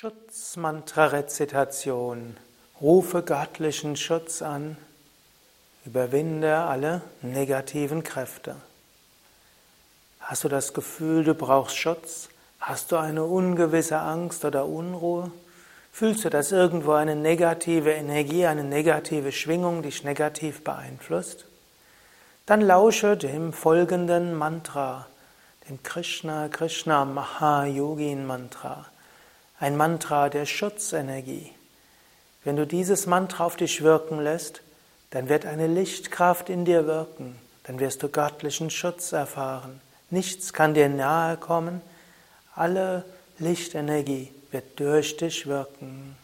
Schutzmantra-Rezitation. Rufe göttlichen Schutz an. Überwinde alle negativen Kräfte. Hast du das Gefühl, du brauchst Schutz? Hast du eine ungewisse Angst oder Unruhe? Fühlst du, dass irgendwo eine negative Energie, eine negative Schwingung dich negativ beeinflusst? Dann lausche dem folgenden Mantra, dem Krishna Krishna Mahayogin Mantra ein Mantra der Schutzenergie. Wenn du dieses Mantra auf dich wirken lässt, dann wird eine Lichtkraft in dir wirken, dann wirst du göttlichen Schutz erfahren. Nichts kann dir nahe kommen, alle Lichtenergie wird durch dich wirken.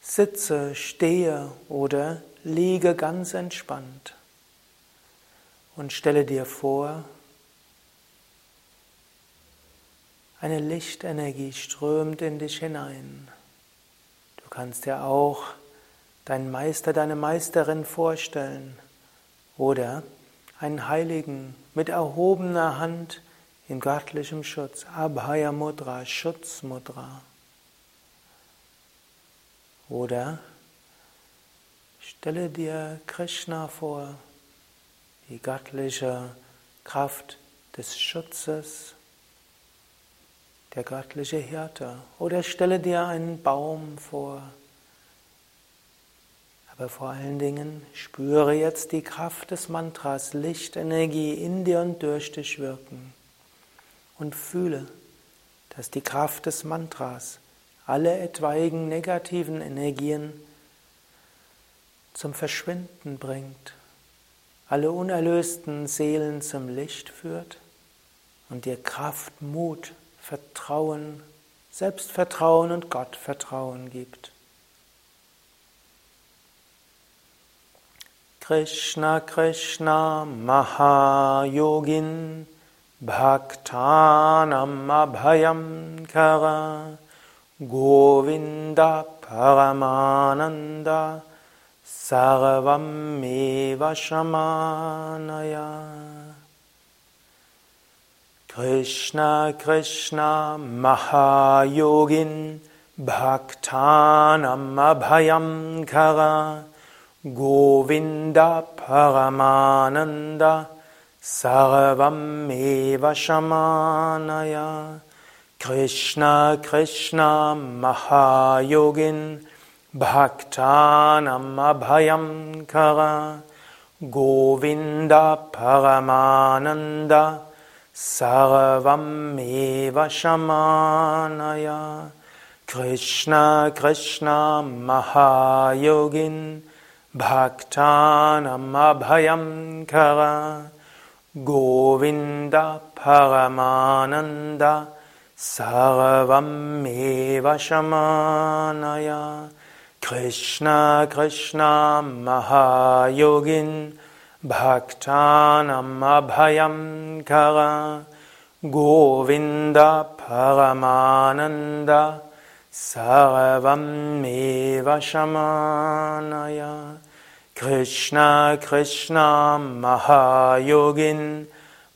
Sitze, stehe oder liege ganz entspannt und stelle dir vor, Eine Lichtenergie strömt in dich hinein. Du kannst dir auch deinen Meister, deine Meisterin vorstellen oder einen Heiligen mit erhobener Hand in göttlichem Schutz, Abhaya Mudra, Schutzmudra. Oder stelle dir Krishna vor, die göttliche Kraft des Schutzes der göttliche Hirte. Oder stelle dir einen Baum vor. Aber vor allen Dingen spüre jetzt die Kraft des Mantras, Lichtenergie in dir und durch dich wirken. Und fühle, dass die Kraft des Mantras alle etwaigen negativen Energien zum Verschwinden bringt, alle unerlösten Seelen zum Licht führt und dir Kraft, Mut Vertrauen, Selbstvertrauen und Gottvertrauen gibt. Krishna Krishna Mahayogin Bhaktanam Abhayam Kara Govinda Paramananda Sarvam Eva Shamanaya Krishna Krishna Mahayogin Bhaktanam Abhayam Kara Govinda Paramananda Sarvam Eva Shamanaya Krishna Krishna Mahayogin Bhaktanam Abhayam Kara Govinda Paramananda Sarvam Eva Shamanaya. Krishna Krishna Mahayogin. Bhaktanam Abhayam Kara Govinda Paramananda. Sarvam Eva Shamanaya. Krishna Krishna Mahayogin Bhaktanam Abhayam Kara Govinda Paramananda Sarvam Eva Shamanaya Krishna Krishna Mahayogin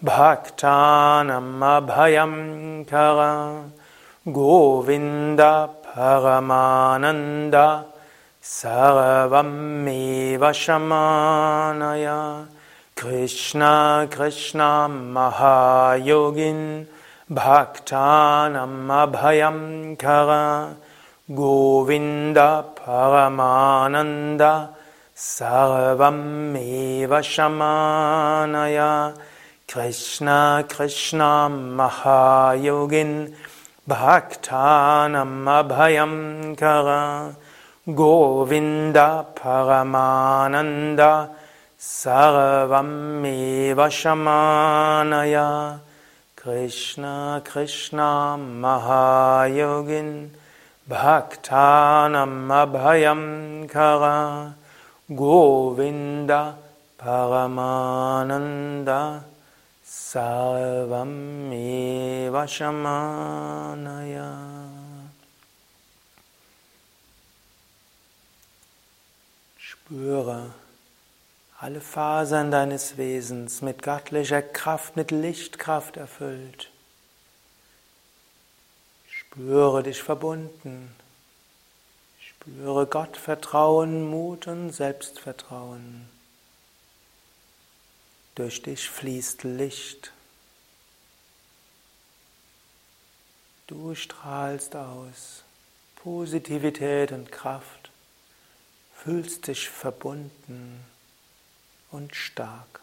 Bhaktanam Abhayam Kara Govinda Paramananda Sarvameva Shamanaya. Krishna Krishna Mahayogin. Bhaktanam Abhayam Kara. Govinda Paramananda. Sarvameva Shamanaya. Krishna Krishna Mahayogin. Bhaktanam Abhayam Kara Govinda Paramananda Sarvameva Shamanaya Krishna Krishna Mahayogin Bhaktanam Abhayam Kara Govinda Paramananda Sarvameva Shamanaya Spüre alle Fasern deines Wesens mit göttlicher Kraft, mit Lichtkraft erfüllt. Spüre dich verbunden. Spüre Gottvertrauen, Mut und Selbstvertrauen. Durch dich fließt Licht. Du strahlst aus Positivität und Kraft, fühlst dich verbunden und stark.